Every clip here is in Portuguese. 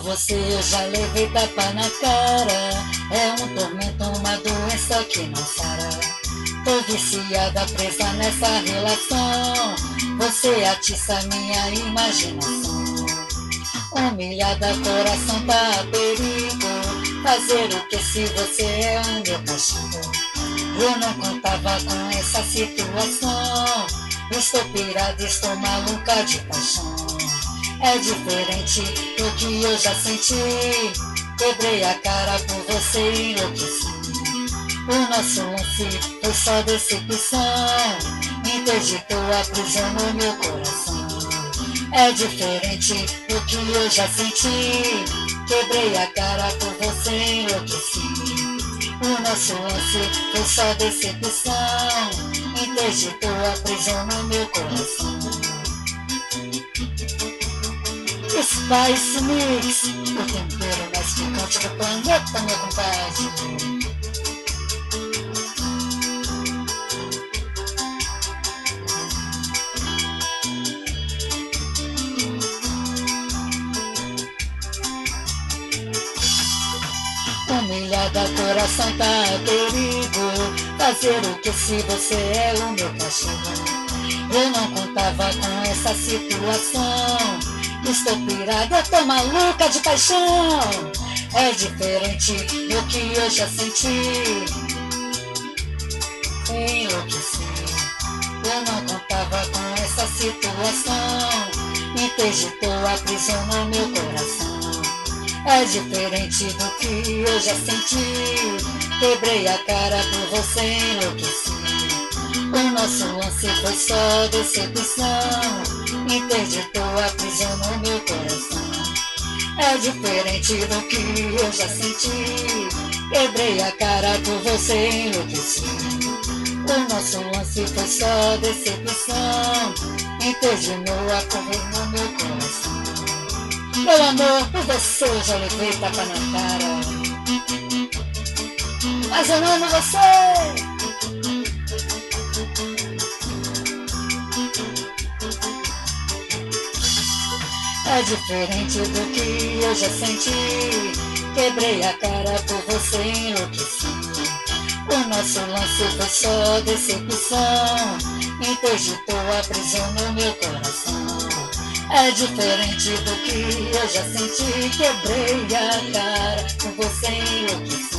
você eu já levei tapa na cara. É um tormento, uma doença que não sara. Tô viciada, presa nessa relação. Você atiça minha imaginação. Humilhada, coração tá a perigo. Fazer o que se você é o meu castigo? Eu não contava com essa situação. Estou pirada, estou maluca de paixão. É diferente do que eu já senti. Quebrei a cara por você e enlouqueci. O nosso lance foi só decepção. Interditou a prisão no meu coração. É diferente do que eu já senti. Quebrei a cara por você e enlouqueci. O nosso lance foi só decepção. Interditou a prisão no meu coração. Spice Mix, o tempero mais picante do planeta, meu compadre. Humilhada, coração tá perigo. Fazer o que se você é o meu cachorro? Eu não contava com essa situação. Estou pirada, tô maluca de paixão. É diferente do que eu já senti. Enlouqueci. Eu não contava com essa situação. Interditou a prisão no meu coração. É diferente do que eu já senti. Quebrei a cara por você, enlouqueci. O nosso lance foi só decepção interditou a prisão no meu coração. É diferente do que eu já senti. Quebrei a cara por você enlouqueci. O nosso lance foi só decepção. Interdinou a correr no meu coração. Meu amor, por você eu já levei tapa na cara. Mas eu amo você. É diferente do que eu já senti. Quebrei a cara por você enlouqueci. O nosso lance foi só decepção. Interditou a prisão no meu coração. É diferente do que eu já senti. Quebrei a cara por você enlouqueci.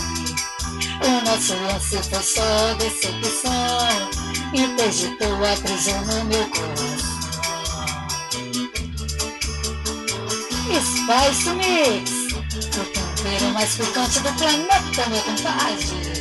O nosso lance foi só decepção. Interditou a prisão no meu coração. Spice Mix, o tempero mais picante do planeta, meu compadre.